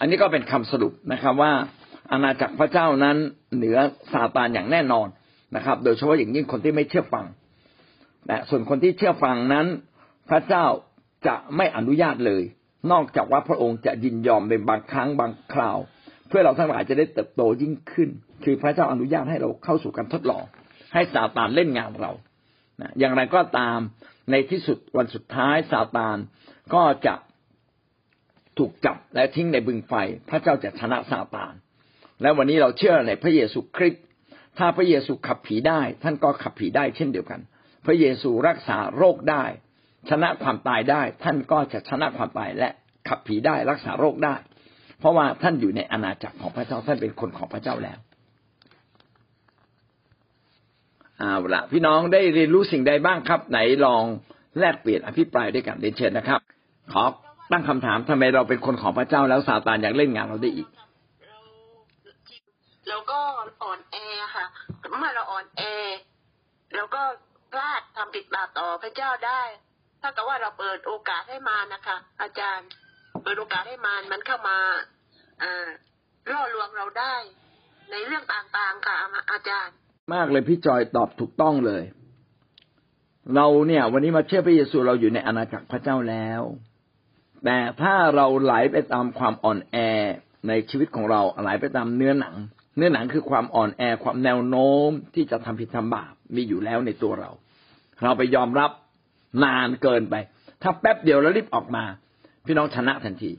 อันนี้ก็เป็นคำสรุปนะครับว่าอาณาจักรพระเจ้านั้นเหนือซาตานอย่างแน่นอนนะครับ โดยเฉพาะอย่างยิ่งคนที่ไม่เชื่อฟังแต่ส่วนคนที่เชื่อฟังนั้น พระเจ้าจะไม่อนุญาตเลย นอกจากว่าพระองค์จะยินยอมในบางครั้งบางคราว เพื่อเราทั้งหลายจะได้เติบโตยิ่งขึ้น คือพระเจ้าอนุญาตให้เราเข้าสู่การทดลอง ให้ซาตานเล่นงานเรานะอย่างไรก็ตามในที่สุดวันสุดท้ายซาตานก็จะ ถูกจับและทิ้งในบึงไฟ พระเจ้าจะชนะซาตาน และวันนี้เราเชื่อในพระเยซูคริสต์ถ้าพระเยซูขับผีได้ ท่านก็ขับผีได้เช่นเดียวกัน พระเยซูรักษาโรคได้ ชนะความตายได้ ท่านก็จะชนะความตายและขับผีได้รักษาโรคได้ เพราะว่าท่านอยู่ในอาณาจักรของพระเจ้าท่านเป็นคนของพระเจ้าแล้วเอาละพี่น้องได้เรียนรู้สิ่งใดบ้างครับ ไหนลองแลกเปลี่ยนอภิปรายด้วยกันเรียนเชิญนะครับขอ ตั้งคำถามทำไมเราเป็นคนของพระเจ้าแล้วซาตานอยากเล่นงานเราได้อีกเราก็อ่อนแอค่ะเมื่อเราอ่อนแอเราก็พลาดทำผิดบาปต่อพระเจ้าได้ถ้ากับว่าเราเปิดโอกาสให้มานะคะ อาจารย์ เปิดโอกาสให้มารมันเข้ามาอ่าล่อลวงเราได้ ในเรื่องต่างๆค่ะอาจารย์ มากเลยพี่จอยตอบถูกต้องเลย เราเนี่ย วันนี้มาเชื่อพระเยซูเราอยู่ในอาณาจักรพระเจ้าแล้ว แต่ถ้าเราไหลไปตามความอ่อนแอในชีวิตของเราไหลไปตามเนื้อหนัง เนื้อหนังคือความอ่อนแอความแนวโน้มที่จะทำผิดทำบาปมีอยู่แล้วในตัวเรา เราไปยอมรับนานเกินไป ถ้าแป๊บเดียวแล้วรีบออกมา พี่น้องชนะทันที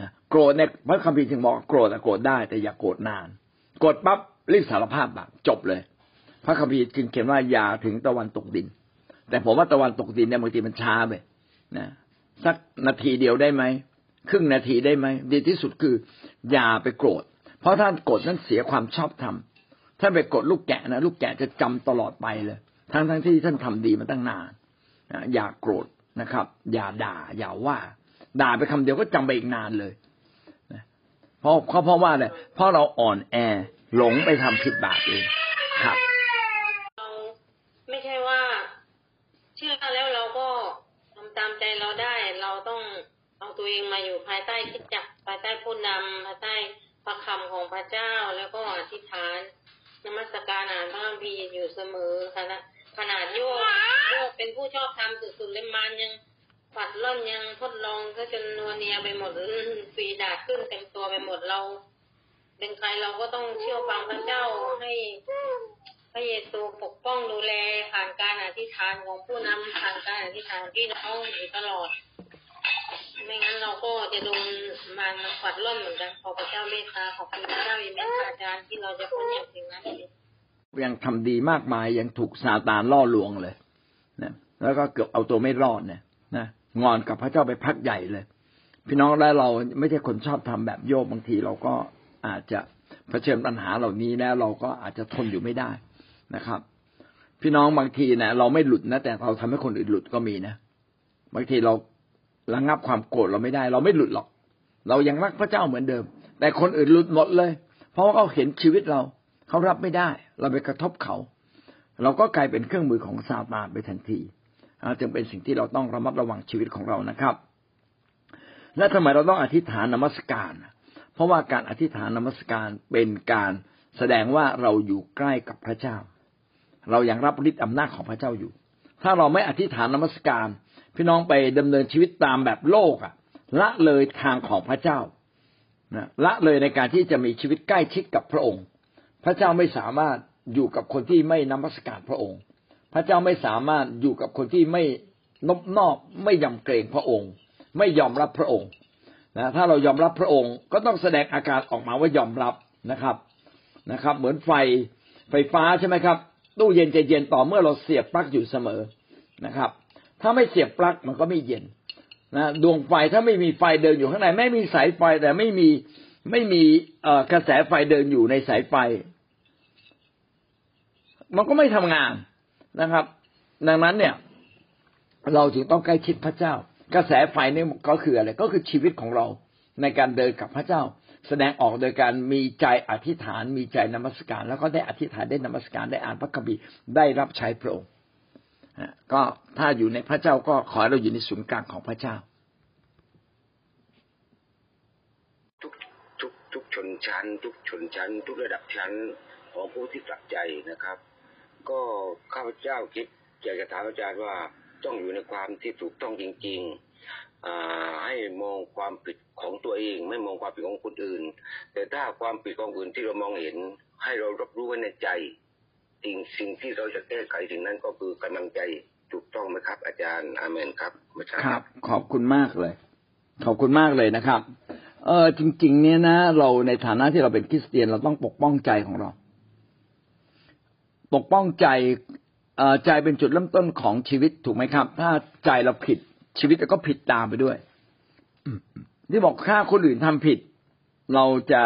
นะโกรธเนี่ยพระคัมภีร์จึงบอกโกรธแต่โกรธได้แต่อย่าโกรธนาน โกรธปั๊บรีบสารภาพบาปจบเลย พระคัมภีร์จึงเขียนว่าอย่าถึงตะวันตกดิน แต่ผมว่าตะวันตกดินเนี่ยบางทีมันช้าไปนะ สักนาทีเดียวได้ไหมครึ่งนาทีได้ไหมดีที่สุดคือ อย่าไปโกรธ เพราะท่านโกรธนั้นเสียความชอบธรรมถ้าไปโกรธลูกแกะนะลูกแกะจะจำตลอดไปเลย ทั้งทั้งที่ท่านทำดีมาตั้งนานอย่าโกรธนะครับ อย่าด่า อย่าว่า ด่าไปคำเดียวก็จำไปอีกนานเลยเพราะเพราะว่าอะไรเพราะเราอ่อนแอหลงไปทำผิดบาปเองครับ เราไม่ใช่ว่า เชื่อแล้วเราก็ทำตามใจเราได้ เราต้องเอา ตัวเองมาอยู่ภายใต้คิดจักภายใต้ผู้นำภายใต้พระคำของพระเจ้าแล้วก็อธิษฐานนมัสการอ่านพระคัมภีร์อยู่เสมอขณะขนาดโยกโยกเป็นผู้ชอบทำสุดๆเลยมันยังปัดล่อนยังทดลองก็จนนัวเนียไปหมดฝีดาดขึ้นเต็มตัวไปหมดเรา เป็นใครเราก็ต้องเชื่อฟังพระเจ้าให้พระเยซูปกป้องดูแลผ่านการอธิษฐานของผู้นำผ่านการอธิษฐานพี่น้องอยู่ตลอด ไม่งั้นเราก็จะโดนมันมาปัดล่อนเหมือนกันขอพระเจ้าเมตตาขอบคุณพระเจ้าเมตตาอาจารย์ที่เราจะพ้นอย่างสิ่งนั้นยังทำดีมากมายยังถูกซาตานล่อลวงเลยนะแล้วก็เกือบเอาตัวไม่รอดเนี่ยนะงอนกับพระเจ้าไปพักใหญ่เลย พี่น้องและเราไม่ใช่คนชอบทำแบบโยบบางทีเราก็อาจจะเผชิญปัญหาเหล่านี้แล้วเราก็อาจจะทนอยู่ไม่ได้นะครับ พี่น้องบางทีนะเราไม่หลุดนะแต่เราทำให้คนอื่นหลุดก็มีนะบางทีเรา ระงับความโกรธเราไม่ได้ เราไม่หลุดหรอก เรายังรักพระเจ้าเหมือนเดิม แต่คนอื่นหลุดหมดเลย เพราะว่าเขาเห็นชีวิตเรา เขารับไม่ได้ เราไปกระทบเขา เราก็กลายเป็นเครื่องมือของซาตานไปทันทีจึงเป็นสิ่งที่เราต้องระมัดระวังชีวิตของเรานะครับ และทำไมเราต้องอธิษฐานนมัสการ เพราะว่าการอธิษฐานนมัสการเป็นการแสดงว่าเราอยู่ใกล้กับพระเจ้า เรายัางรับฤทธิ์อำนาจของพระเจ้าอยู่ ถ้าเราไม่อธิษฐานนมัสการ พี่น้องไปดำเนินชีวิตตามแบบโลกอะละเลยทางของพระเจ้านะละเลยในการที่จะมีชีวิตใกล้ชิดกับพระองค์ พระเจ้าไม่สามารถอยู่กับคนที่ไม่นมัสการพระองค์ พระเจ้าไม่สามารถอยู่กับคนที่ไม่นบนอบไม่ยำเกรงพระองค์ ไม่ยอมรับพระองค์นะถ้าเรายอมรับพระองค์ก็ต้องแสดงอาการออกมาว่ายอมรับนะครับนะครับ เหมือนไฟไฟฟ้าใช่ไหมครับตู้เย็นจะเย็นต่อเมื่อเราเสียบปลั๊กอยู่เสมอนะครับ ถ้าไม่เสียบปลั๊กมันก็ไม่เย็นนะดวงไฟถ้าไม่มีไฟเดินอยู่ข้างใน ไม่มีสายไฟแต่ไม่มีไม่มีกระแสไฟเดินอยู่ในสายไฟ มันก็ไม่ทำงานนะครับ ดังนั้นเนี่ย เราจึงต้องใกล้ชิดพระเจ้า กระแสไฟนี่ก็คืออะไรก็คือชีวิตของเราในการเดินกับพระเจ้า แสดงออกโดยการมีใจอธิษฐาน มีใจนมัสการ แล้วก็ได้อธิษฐานได้นมัสการได้อ่านพระคัมภีร์ได้รับใช้พระองค์ ก็ถ้าอยู่ในพระเจ้าก็ขอเราอยู่ในศูนย์กลางของพระเจ้า ทุกทุกทุกชนชั้น ทุกชนชั้น ทุกระดับชั้นของผู้ที่กลับใจนะครับ ก็ข้าพเจ้าคิดอยากจะถามอาจารย์ว่าต้องอยู่ในความที่ถูกต้องจริงๆให้มองความผิดของตัวเอง ไม่มองความผิดของคนอื่น แต่ถ้าความผิดของคนอื่นที่เรามองเห็น ให้เรารับรู้ไว้ในใจ สิ่งสิ่งที่เราจะแก้ไขสิ่งนั้นก็คือกำลังใจถูกต้องไหมครับ อาจารย์อาเมนครับอาครับ ขอบคุณมากเลย ขอบคุณมากเลยนะครับ เออจริง ๆ เนี่ยนะ เราในฐานะที่เราเป็นคริสเตียนเราต้องปกป้องใจของเรา ปกป้องใจเอ่อใจเป็นจุดเริ่มต้นของชีวิตถูกไหมครับ ถ้าใจเราผิดชีวิตเราก็ผิดตามไปด้วยที่บอกถ้าคนอื่นทำผิด เราจะ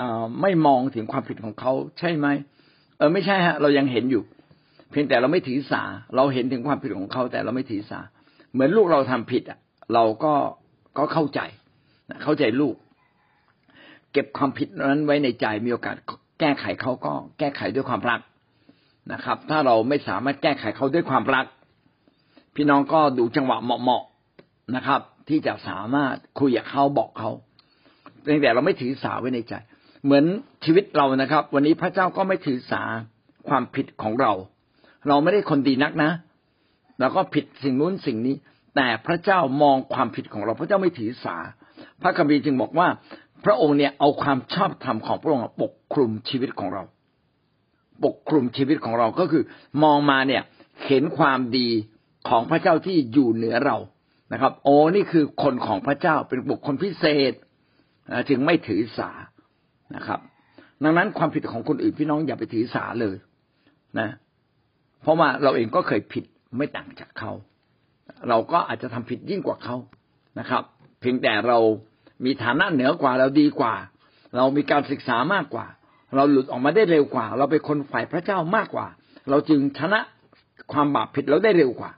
อ่อไม่มองถึงความผิดของเขาใช่ไหม เออไม่ใช่ฮะ เรายังเห็นอยู่ เพียงแต่เราไม่ถือสา เราเห็นถึงความผิดของเขา แต่เราไม่ถือสา เหมือนลูกเราทำผิดอะ เราก็ก็เข้าใจเข้าใจลูก เก็บความผิดนั้นไว้ในใจมีโอกาสแก้ไขเขาก็แก้ไขด้วยความรักนะครับ ถ้าเราไม่สามารถแก้ไขเขาด้วยความรัก พี่น้องก็ดูจังหวะเหมาะๆนะครับ ที่จะสามารถคุยกับเขาบอกเขาเพียงแต่เราไม่ถือสาไว้ในใจ เหมือนชีวิตเรานะครับ วันนี้พระเจ้าก็ไม่ถือสาความผิดของเรา เราไม่ได้คนดีนักนะเราก็ผิดสิ่งนู้นสิ่งนี้ แต่พระเจ้ามองความผิดของเรา พระเจ้าไม่ถือสา พระคัมภีร์จึงบอกว่า พระองค์เนี่ยเอาความชอบธรรมของพระองค์ปกคลุมชีวิตของเรา ปกคลุมชีวิตของเราก็คือ มองมาเนี่ยเห็นความดีของพระเจ้าที่อยู่เหนือเรานะครับ โอ้นี่คือคนของพระเจ้าเป็นบุคคลพิเศษ ถึงไม่ถือสา นะครับ ดังนั้นความผิดของคนอื่นพี่น้องอย่าไปถือสาเลยนะ เพราะว่าเราเองก็เคยผิดไม่ต่างจากเขา เราก็อาจจะทำผิดยิ่งกว่าเขานะครับ เพียงแต่เรามีฐานะเหนือกว่าเราดีกว่า เรามีการศึกษามากกว่า เราหลุดออกมาได้เร็วกว่า เราเป็นคนฝ่ายพระเจ้ามากกว่า เราจึงชนะความบาปผิดเราได้เร็วกว่า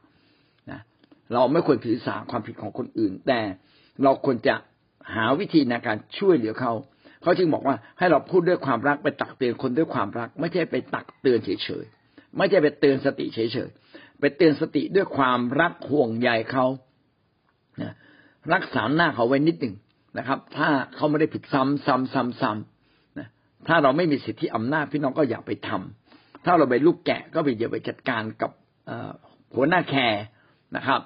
นะเราไม่ควรถือสาความผิดของคนอื่น แต่เราควรจะหาวิธีในการช่วยเหลือเขา เขาจึงบอกว่าให้เราพูดด้วยความรักไปตักเตือนคนด้วยความรัก ไม่ใช่ไปตักเตือนเฉยๆไม่ใช่ไปเตือนสติเฉยๆไปเตือนสติด้วยความรักห่วงใยเขานะรักษาหน้าเขาไว้นิดหนึ่งนะครับ ถ้าเขาไม่ได้ผิดซ้ำซ้ำซ้ำซ้ำนะถ้าเราไม่มีสิทธิอำนาจพี่น้องก็อย่าไปทำถ้าเราไปลูกแกะก็ไปอย่าไปจัดการกับหัวหน้าแคร์นะครับ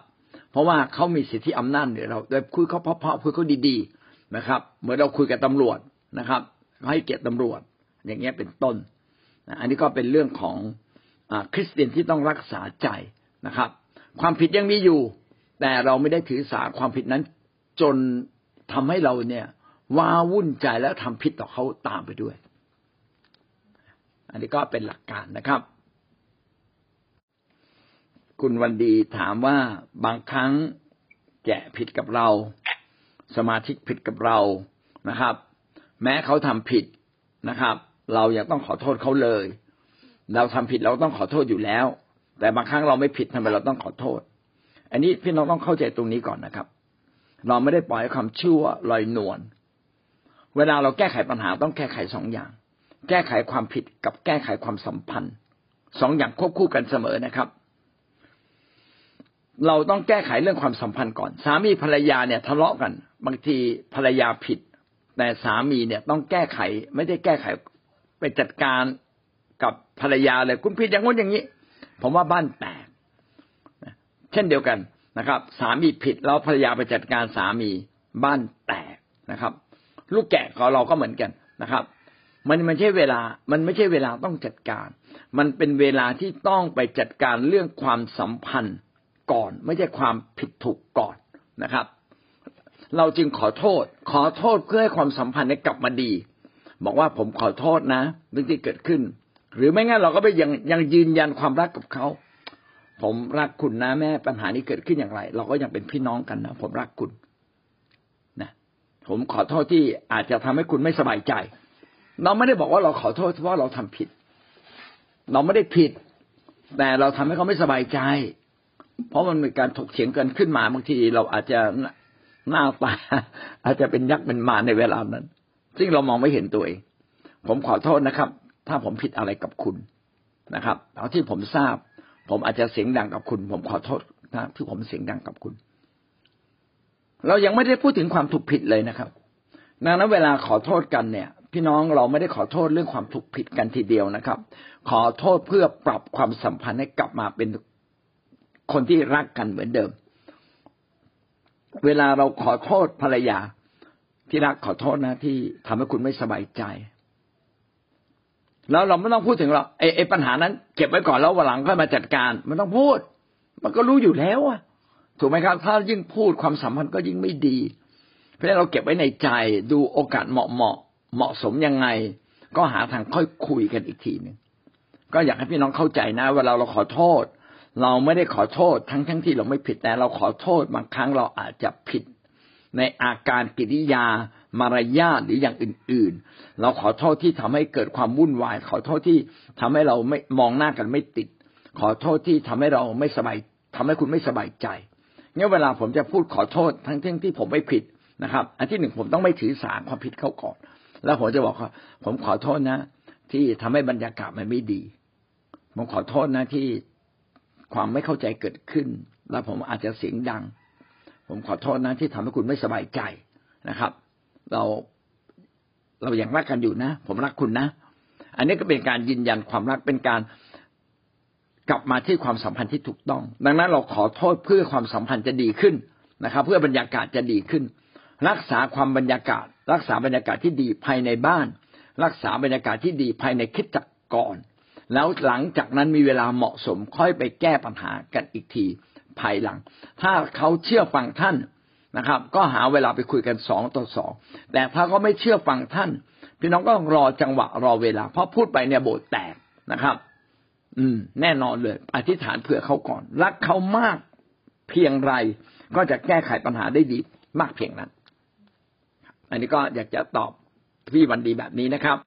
เพราะว่าเขามีสิทธิอำนาจเหนือเราโดยคุยเขาเพาะๆคุยเขาดีๆนะครับ เหมือนเราคุยกับตำรวจ นะครับให้เกียรติตำรวจ อย่างเงี้ยเป็นต้น อันนี้ก็เป็นเรื่องของอคริสเตียนที่ต้องรักษาใจนะครับ ความผิดยังมีอยู่ แต่เราไม่ได้ถือสาความผิดนั้น จนทำให้เราเนี่ยว้าวุ่นใจแล้วทำผิดต่อเขาตามไปด้วย อันนี้ก็เป็นหลักการนะครับ คุณวันดีถามว่าบางครั้งแกะผิดกับเรา สมาชิกผิดกับเรานะครับ แม้เขาทำผิดนะครับ เรายังต้องขอโทษเขาเลย เราทำผิดเราต้องขอโทษอยู่แล้ว แต่บางครั้งเราไม่ผิดทำไมเราต้องขอโทษ อันนี้พี่น้องต้องเข้าใจตรงนี้ก่อนนะครับ เราไม่ได้ปล่อยความชั่วลอยนวลเวลาเราแก้ไขปัญหาต้องแก้ไขสองอย่าง แก้ไขความผิดกับแก้ไขความสัมพันธ์สองอย่างควบคู่กันเสมอนะครับ เราต้องแก้ไขเรื่องความสัมพันธ์ก่อน สามีภรรยาเนี่ยทะเลาะกัน บางทีภรรยาผิด แต่สามีเนี่ยต้องแก้ไขไม่ได้แก้ไขไปจัดการกับภรรยาเลยคุณผิดอย่างงู้นอย่างนี้ ผมว่าบ้านแตกเช่นเดียวกันนะครับ สามีผิดแล้วภรรยาไปจัดการสามีบ้านแตกนะครับ ลูกแกะของเราก็เหมือนกันนะครับ มันมันไม่ใช่เวลา มันไม่ใช่เวลาต้องจัดการ มันเป็นเวลาที่ต้องไปจัดการเรื่องความสัมพันธ์ก่อน ไม่ใช่ความผิดถูกก่อนนะครับ เราจึงขอโทษ ขอโทษเพื่อให้ความสัมพันธ์กลับมาดี บอกว่าผมขอโทษนะเรื่องที่เกิดขึ้น หรือไม่งั้นเราก็ไปยังยังยืนยันความรักกับเขาผมรักคุณนะแม่ปัญหานี้เกิดขึ้นอย่างไร เราก็ยังเป็นพี่น้องกันนะผมรักคุณนะผมขอโทษที่อาจจะทำให้คุณไม่สบายใจ เราไม่ได้บอกว่าเราขอโทษเพราะเราทำผิด เราไม่ได้ผิด แต่เราทำให้เขาไม่สบายใจ เพราะมันมีการถกเถียงกันขึ้นมาบางทีเราอาจจะ หน้าตาอาจจะเป็นยักษ์เป็นมารในเวลานั้น ซึ่งเรามองไม่เห็นตัวเอง ผมขอโทษนะครับ ถ้าผมผิดอะไรกับคุณนะครับเอาที่ผมทราบ ผมอาจจะเสียงดังกับคุณ ผมขอโทษนะที่ผมเสียงดังกับคุณ เรายังไม่ได้พูดถึงความถูกผิดเลยนะครับดังนั้นเวลาขอโทษกันเนี่ย พี่น้องเราไม่ได้ขอโทษเรื่องความถูกผิดกันทีเดียวนะครับ ขอโทษเพื่อปรับความสัมพันธ์ให้กลับมาเป็นคนที่รักกันเหมือนเดิม เวลาเราขอโทษภรรยา ที่รักขอโทษนะที่ทำให้คุณไม่สบายใจ แล้วเราไม่ต้องพูดถึงหรอกไอ้ไอ้ปัญหานั้น เก็บไว้ก่อนแล้ววันหลังค่อยมาจัดการไม่ต้องพูด มันก็รู้อยู่แล้วอะถูกไหมครับ ถ้ายิ่งพูดความสัมพันธ์ก็ยิ่งไม่ดี เพราะฉะนั้นเราเก็บไว้ในใจดูโอกาสเหมาะเหมาะเหมาะสมยังไง ก็หาทางค่อยคุยกันอีกทีหนึ่งก็อยากให้พี่น้องเข้าใจนะเวลาเราขอโทษ เราไม่ได้ขอโทษทั้งทั้งที่เราไม่ผิดแต่เราขอโทษบางครั้งเราอาจจะผิด ในอาการกิริยามารยาทหรืออย่างอื่น ๆ เราขอโทษที่ทำให้เกิดความวุ่นวาย ขอโทษที่ทำให้เราไม่มองหน้ากันไม่ติด ขอโทษที่ทำให้เราไม่สบายทำให้คุณไม่สบายใจเนี่ยเวลาผมจะพูดขอโทษทั้งที่ที่ผมไม่ผิดนะครับ อันที่หนึ่งผมต้องไม่ถือสาความผิดเข้าก่อน แล้วผมจะบอกว่าผมขอโทษนะ ที่ทำให้บรรยากาศมันไม่ดี ผมขอโทษนะที่ ความไม่เข้าใจเกิดขึ้น แล้วผมอาจจะเสียงดัง ผมขอโทษนะที่ทำให้คุณไม่สบายใจนะครับ เราเราอย่างรักกันอยู่นะ ผมรักคุณนะ อันนี้ก็เป็นการยืนยันความรักเป็นการกลับมาที่ความสัมพันธ์ที่ถูกต้อง ดังนั้นเราขอโทษเพื่อความสัมพันธ์จะดีขึ้นนะครับ เพื่อบรรยากาศจะดีขึ้น รักษาความบรรยากาศ รักษาบรรยากาศที่ดีภายในบ้าน รักษาบรรยากาศที่ดีภายในคิดจักก่อน แล้วหลังจากนั้นมีเวลาเหมาะสมค่อยไปแก้ปัญหากันอีกทีภายหลัง ถ้าเขาเชื่อฟังท่านนะครับ ก็หาเวลาไปคุยกันสองต่อสองแต่ถ้าเขาไม่เชื่อฟังท่าน พี่น้องก็รอจังหวะรอเวลา เพราะพูดไปเนี่ยโบสแตกนะครับ อืม แน่นอนเลย อธิษฐานเผื่อเขาก่อน รักเขามากเพียงไร ก็จะแก้ไขปัญหาได้ดีมากเพียงนั้น อันนี้ก็อยากจะตอบพี่วันดีแบบนี้นะครับ